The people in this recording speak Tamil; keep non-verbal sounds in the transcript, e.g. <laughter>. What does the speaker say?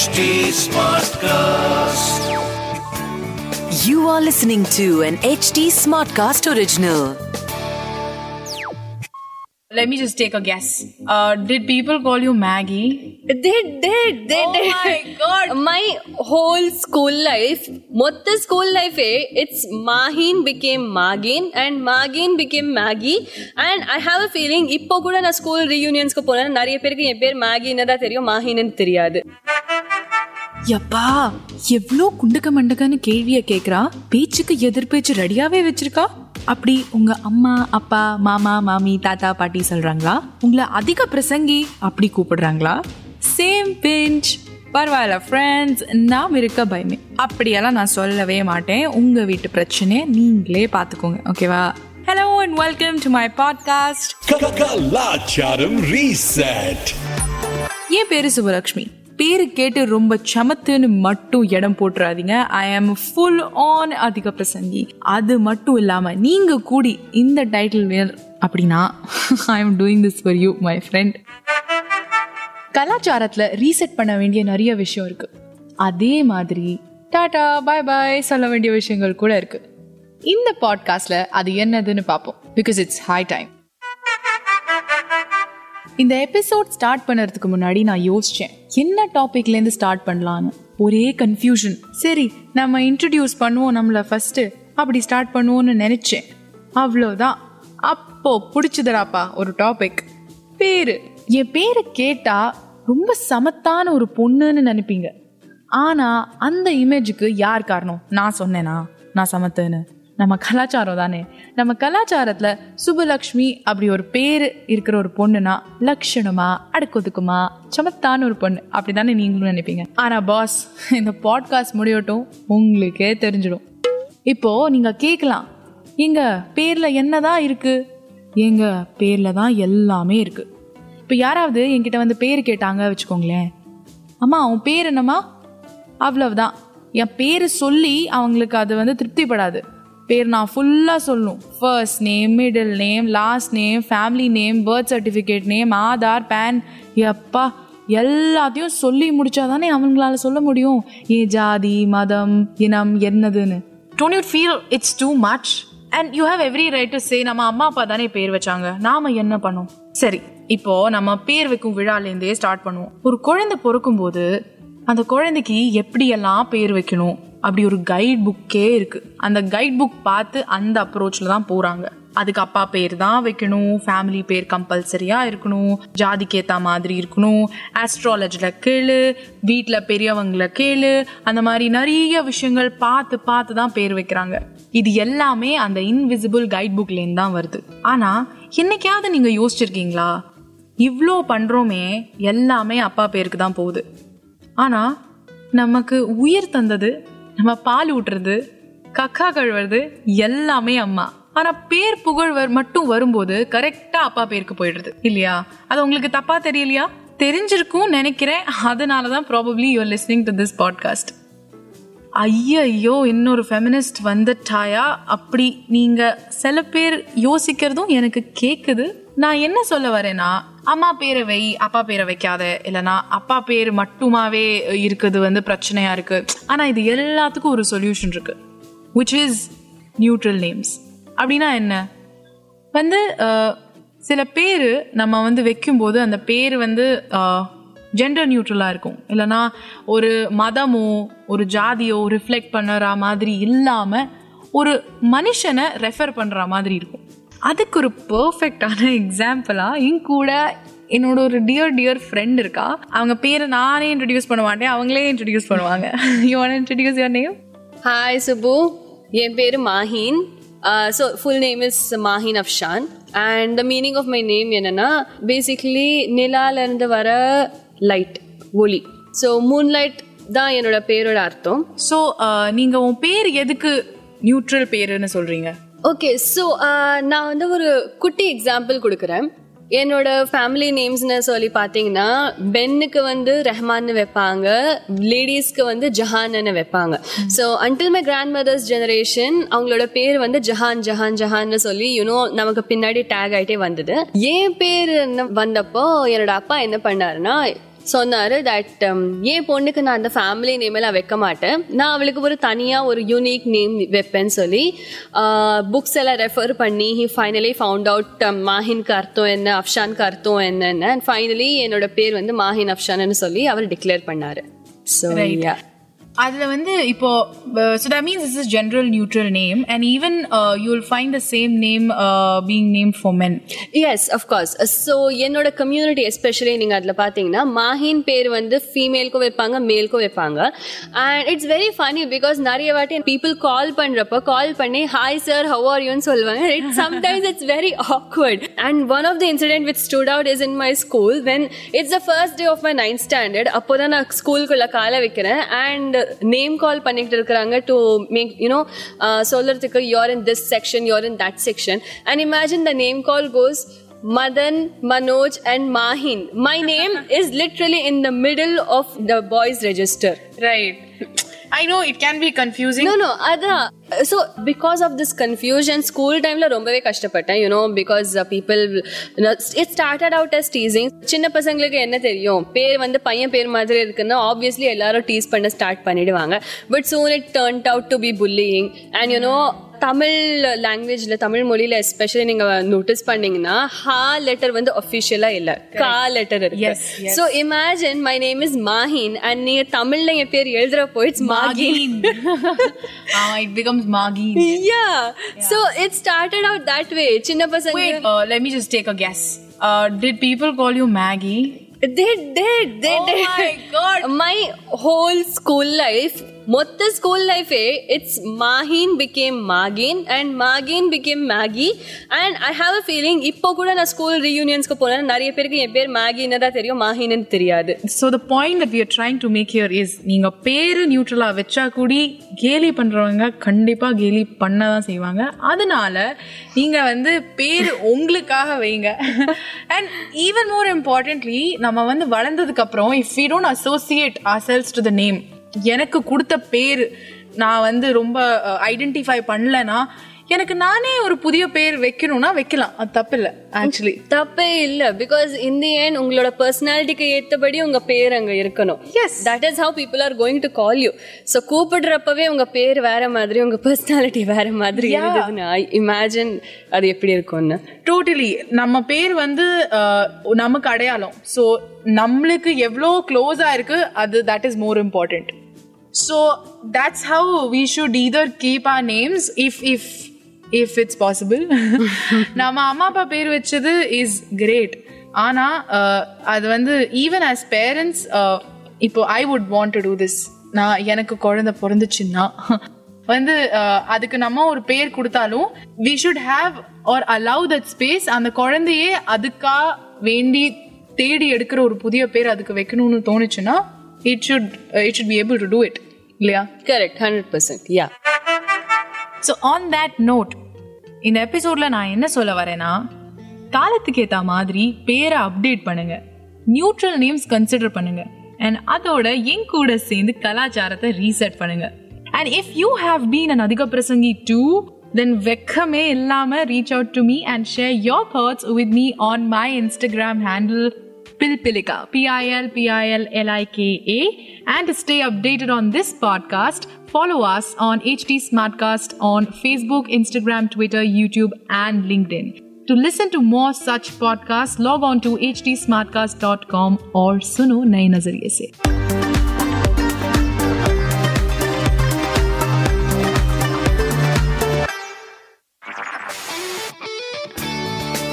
HT Smartcast. You are listening to an HT Smartcast original. Let me just take a guess. Uh, did people call you Maggie? They did. They Oh did. my God. <laughs> My whole school life, மொத்த school life, it's Mahin became Magin and Magin became Maggie. And I have a feeling இப்போ கூட நான் ஸ்கூல் ரீயூனியன்ஸ்க்கு போனேன் நிறைய பேருக்கு என் பேர் மேகின்னு தான் தெரியும் மாஹின்னு தெரியாது யப்பா எவ்ளோ குண்டுக்க மண்டக்கன்னு கேள்விய கேக்குறா? பேச்சுக்கு எதிர்பேச்சு ரெடியாவே வச்சிருக்கா? அப்படி உங்க அம்மா அப்பா மாமா மாமி தாத்தா பாட்டி சொல்றாங்களா? உங்களை அதிக பிரசங்கி அப்படி கூப்பிடுறாங்களா? சேம் பிஞ்ச் பரவாயில்ல ஃப்ரெண்ட்ஸ் நாம் இருக்க பயமே. அப்படியெல்லாம் நான் சொல்லவே மாட்டேன். உங்க வீட்டு பிரச்சனையை நீங்களே பார்த்துக்கோங்க ஓகேவா hello and welcome to my podcast Kalacharam Reset. என் பேரு சுபலக்ஷ்மி பேரு கேட்டு ரொம்ப சமத்துன்னு மட்டும் இடம் போட்டுறாதீங்க. ஐ ஆம் ஃபுல் ஆன் அதிக பிரசங்கி அது மட்டும் இல்லாமல் நீங்கள் கூடி இந்த டைட்டில் வேர் அப்படின்னா I am doing this for you my friend கலாச்சாரத்தில் ரீசெட் பண்ண வேண்டிய நிறைய விஷயம் இருக்குது அதே மாதிரி டாடா பாய் பாய் சொல்ல வேண்டிய விஷயங்கள் கூட இருக்குது இந்த பாட்காஸ்ட்டில் அது என்னதுன்னு பார்ப்போம். பிகாஸ் இட்ஸ் ஹை டைம் இந்த எபிசோட் ஸ்டார்ட் பண்ணுறதுக்கு முன்னாடி நான் யோசித்தேன் என்ன டாபிக்லேருந்து ஸ்டார்ட் பண்ணலான்னு ஒரே கன்ஃபியூஷன் சரி நம்ம இன்ட்ரடியூஸ் பண்ணுவோம் நம்மளை ஃபஸ்ட்டு அப்படி ஸ்டார்ட் பண்ணுவோம்னு நினச்சேன். அவ்வளோதான் அப்போ பிடிச்சதுடாப்பா ஒரு டாபிக் பேர். என் பேரை கேட்டால் ரொம்ப சமத்தான ஒரு பொண்ணுன்னு நினைப்பீங்க. ஆனால் அந்த இமேஜுக்கு யார் காரணம்? நான் சொன்னேனா? நான் சமத்துன்னு. நம்ம கலாச்சாரம் தானே? நம்ம கலாச்சாரத்தில் சுபலக்ஷ்மி அப்படி ஒரு பேர் இருக்கிற ஒரு பொண்ணுனா லக்ஷணமா அடக்கொதுக்குமா சமத்தான ஒரு பொண்ணு அப்படி தானே நீங்களும் நினைப்பீங்க. ஆனால் பாஸ் இந்த பாட்காஸ்ட் முடியட்டும் உங்களுக்கே தெரிஞ்சிடும். இப்போ நீங்கள் கேட்கலாம் எங்கள் பேரில் என்னதான் இருக்குது எங்கள் பேரில் தான் எல்லாமே இருக்குது இப்போ யாராவது என்கிட்ட வந்து பேர் கேட்டாங்க வச்சுக்கோங்களேன். அம்மா அவன் பேர் என்னம்மா? அவ்வளவுதான். என் பேர் சொல்லி அவங்களுக்கு அது வந்து திருப்திப்படாது. பேர் நான் ஃபுல்லாக சொல்லணும். First name middle name last name family name birth certificate name Aadhaar PAN எப்பா எல்லாத்தையும் சொல்லி முடிச்சாதானே அவங்களால சொல்ல முடியும். ஏன் ஜாதி மதம் இனம் என்னதுன்னு. Don't you feel it's too much and you have every right to say நம்ம அம்மா அப்பா தானே பேர் வச்சாங்க. நாம என்ன பண்ணோம்? சரி இப்போ நம்ம பேர் வைக்கும் விழாலேருந்தே ஸ்டார்ட் பண்ணுவோம். ஒரு குழந்தை பிறக்கும் போது அந்த குழந்தைக்கு எப்படியெல்லாம் பேர் வைக்கணும்? அப்படி ஒரு கைட் புக்கே இருக்கு. அந்த கைட் புக் பார்த்து அந்த அப்ரோச்ல தான் போறாங்க. அதுக்கு அப்பா பேர் தான் வைக்கணும் ஃபேமிலி பேர் கம்பல்சரியா இருக்கணும் ஜாதிக்கு மாதிரி இருக்கணும் ஆஸ்ட்ராலஜில கேளு வீட்டில் பெரியவங்கள கேளு அந்த மாதிரி நிறைய விஷயங்கள் பார்த்து பார்த்து தான் பேர் வைக்கிறாங்க. இது எல்லாமே அந்த இன்விசிபிள் கைட் புக்லேருந்து தான் வருது. ஆனால் என்னைக்காவது நீங்கள் யோசிச்சிருக்கீங்களா? இவ்வளோ பண்ணுறோமே எல்லாமே அப்பா பேருக்கு தான் போகுது. ஆனால் நமக்கு உயிர் தந்தது நம்ம பால் ஊட்டுறது கக்கா கழுவுறது எல்லாமே அம்மா. ஆனா பேர் புகழ்வர் மட்டும் வரும்போது கரெக்டா அப்பா பேருக்கு போயிடுறது. இல்லையா? அது உங்களுக்கு தப்பா தெரியலையா? தெரிஞ்சிருக்கும் நினைக்கிறேன். அதனாலதான் probably you are listening to this podcast ஐயையோ இன்னொரு ஃபெமினிஸ்ட் வந்துட்டாயா? அப்படி நீங்க சில பேர் யோசிக்கிறதும் எனக்கு கேக்குது. நான் என்ன சொல்ல வரேன்னா அம்மா பேரை வை அப்பா பேரை வைக்காத. இல்லைனா அப்பா பேர் மட்டுமாவே இருக்குது வந்து பிரச்சனையா இருக்கு. ஆனா இது எல்லாத்துக்கும் ஒரு சொல்யூஷன் இருக்கு. விச் இஸ் நியூட்ரல் நேம்ஸ் அப்படின்னா என்ன? வந்து சில பேர் நம்ம வந்து வைக்கும்போது அந்த பேர் வந்து ஜெண்டர் நியூட்ரலாக இருக்கும். இல்லைனா ஒரு மதமோ ஒரு ஜாதியோ ரிஃப்ளெக்ட் பண்ணுற மாதிரி இல்லாமல் ஒரு மனுஷனை ரெஃபர் பண்ணுற மாதிரி இருக்கும். அதுக்கு ஒரு பர்ஃபெக்டான எக்ஸாம்பிளாக என் கூட என்னோட ஒரு டியர் டியர் ஃப்ரெண்ட் இருக்கா. அவங்க பேரை நானே இன்ட்ரடியூஸ் பண்ண மாட்டேன் அவங்களே இன்ட்ரடியூஸ் பண்ணுவாங்க. You want introduce your name hi Subbu என் பேர் Mahin. So full name is Mahin Afshan. And the meaning of my name என்னன்னா பேசிக்லி நிலாலேருந்து வர லைட் ஒளி. ஸோ மூன் லைட் தான் என்னோட பேரோட அர்த்தம். ஸோ நீங்கள் உன் பேர் எதுக்கு நியூட்ரல் பேருன்னு சொல்கிறீங்க ஓகே ஸோ uh, நான் வந்து ஒரு குட்டி எக்ஸாம்பிள் கொடுக்குறேன். என்னோட ஃபேமிலி நேம்ஸ்னு சொல்லி பார்த்தீங்கன்னா பென்னுக்கு வந்து ரெஹ்மான்னு வைப்பாங்க லேடிஸ்க்கு வந்து ஜஹான்னு வைப்பாங்க. So until my grandmother's generation அவங்களோட பேர் வந்து ஜஹான் ஜஹான் ஜஹான்னு சொல்லி யூனோ நமக்கு பின்னாடி டேக் ஆகிட்டே வந்தது. என் பேர் வந்தப்போ என்னோட அப்பா என்ன பண்ணாருன்னா சொன்னாரு தட் என் பொண்ணுக்கு நான் அந்த ஃபேமிலி நேம் எல்லாம் வைக்க மாட்டேன்? நான் அவளுக்கு ஒரு தனியா ஒரு யூனிக் நேம் வைப்பேன்னு சொல்லி புக்ஸ் எல்லாம் ரெஃபர் பண்ணி ஹி ஃபைனலி ஃபவுண்ட் அவுட் மாஹின்க்கு அர்த்தம் என்ன அஃப்ஷான்க்கு அர்த்தம் என்னன்னு அண்ட் ஃபைனலி என்னோட பேர் வந்து மாஹின் அஃப்ஷான்னு சொல்லி அவர் டிக்ளேர் பண்ணாரு. ஸோ. அதில் வந்து இப்போ so that means is is gender neutral name and even you will find the same name being name for men yes of course so என்னோட கம்யூனிட்டி எஸ்பெஷலி நீங்கள் அதில் பார்த்தீங்கன்னா மாஹின் பேர் வந்து ஃபீமேலுக்கும் வைப்பாங்க மேலுக்கும் வைப்பாங்க. And it's very funny because நிறைய வாட்டி பீப்புள் கால் பண்ணுறப்ப கால் பண்ணி ஹாய் சார் ஹவ் ஆர் யூன்னு சொல்லுவாங்க. It's sometimes it's very awkward and one of the incident with stood out is in my school when it's the first day of my ninth standard அப்போ தான் நான் ஸ்கூலுக்குள்ளே காலை வைக்கிறேன். அண்ட் நேம் கால் பண்ணிட்டு இருக்கிறாங்க டு மேக் யூனோ சொல்றதுக்கு you're in this section you're in that section and imagine the name call goes Madan, Manoj, and Mahin. My name is literally in the middle of the boys' register. right I know it can be confusing no no அதான் so because of this confusion school டைம்ல ரொம்பவே கஷ்டப்பட்டேன் you know because people it started out as teasing சின்ன பசங்களுக்கு என்ன தெரியும் பேர் வந்து பையன் பேர் மாதிரி இருக்குன்னா ஆப்வியஸ்லி எல்லாரும் டீஸ் பண்ண ஸ்டார்ட் பண்ணிடுவாங்க but soon it turned out to be bullying and you know Tamil லாங்குவேஜ்ல தமிழ் மொழியில எஸ்பெஷலி நீங்க நோட்டீஸ் பண்ணீங்கன்னா ஹா லெட்டர் வந்து ஒஃபிஷியலா இல்ல கா லெட்டர் இருக்கு Yes, yes. So imagine my name is Mahin and நீங்க தமிழ்ல என் பேர் எழுதுறப்போ it's Magin uh, it becomes Magin. yeah. So it started out that way. சின்ன பசங்க Wait, uh, let me just take a guess. Uh, did people call you Maggie? they did they Oh did my God. my whole school life மொத்த ஸ்கூல் லைஃபே it's Mahin became Magin and Magin became Maggie and I have a feeling இப்போ கூட நான் ஸ்கூல் ரீயூனியன்ஸ்க்கு போனேன் நிறைய பேருக்கு என் பேர் மேகின்னு தான் தெரியும் மாஹின்னு தெரியாது. So the point that we are trying to make your is நீங்கள் பேர் நியூட்ரலா வச்சா கூடி கேலி பண்ணுறவங்க கண்டிப்பாக கேலி பண்ண தான் செய்வாங்க. அதனால நீங்கள் வந்து பேர் உங்களுக்காக வைங்க. அண்ட் ஈவன் மோர் இம்பார்ட்டன்ட்லி நம்ம வந்து வளர்ந்ததுக்கப்புறம் if we don't associate ourselves to the name எனக்கு கொடுத்த பேர் நான் வந்து ரொம்ப ஐடென்டிஃபை பண்ணலனா எனக்கு நானே ஒரு புதிய பேர் வைக்கணும்னா வைக்கலாம். அது தப்பு இல்லை ஆக்சுவலி தப்பே இல்ல. பிகாஸ் இந்த ஏன் உங்களோட பர்சனாலிட்டிக்கு ஏத்தபடி உங்க பேர் அங்க இருக்கணும். Yes. That is how people are going to call you so கூப்பிடுறப்பவே உங்க பேர் வேற மாதிரி உங்க பர்சனாலிட்டி வேற மாதிரி. இருந்ததுன்னா இமேஜின் அது எப்படி இருக்கும்னு. டோட்டலி நம்ம பேர் வந்து நமக்கு அடையாளம். ஸோ நம்மளுக்கு எவ்வளோ க்ளோஸா இருக்கு அது that is more important so that's how we should either keep our names if if if it's possible நம்ம அம்மா அப்பா பேர் வச்சது இஸ் கிரேட் ஆனா அஹ், அது வந்து ஈவன் ஆஸ் பேரண்ட்ஸ் இப்போ I would want to do this நான் எனக்கு குழந்தை பிறந்துச்சுன்னா. வந்து அதுக்கு நம்ம ஒரு பேர் கொடுத்தாலும் we should have our allow that space அந்த குழந்தையே அதுக்கா வேண்டி தேடி எடுக்கிற ஒரு புதிய பேர் அதுக்கு வைக்கணும்னு தோணுச்சுன்னா it should it should be able to do it இல்லையா correct hundred percent yeah so on that note இந்த எபிசோட்ல நான் என்ன சொல்ல வரேன்னா காலத்துக்கு ஏத்த மாதிரி பேரை அப்டேட் பண்ணுங்க. நியூட்ரல் நேம்ஸ் கன்சிடர் பண்ணுங்க. அண்ட் அதோட என் கூட சேர்ந்து கலாச்சாரத்தை ரீசெட் பண்ணுங்க. And if you have been an அதிக பிரசங்கி டூ தென் வெக்கமே இல்லாம reach out to me and share your thoughts with me on my Instagram handle Pilpilika, P-I-L-P-I-L-L-I-K-A. And to stay updated on this podcast, follow us on HT Smartcast on Facebook, Instagram, Twitter, YouTube, and LinkedIn. To listen to more such podcasts, log on to htsmartcast.com or suno नए नजरिए से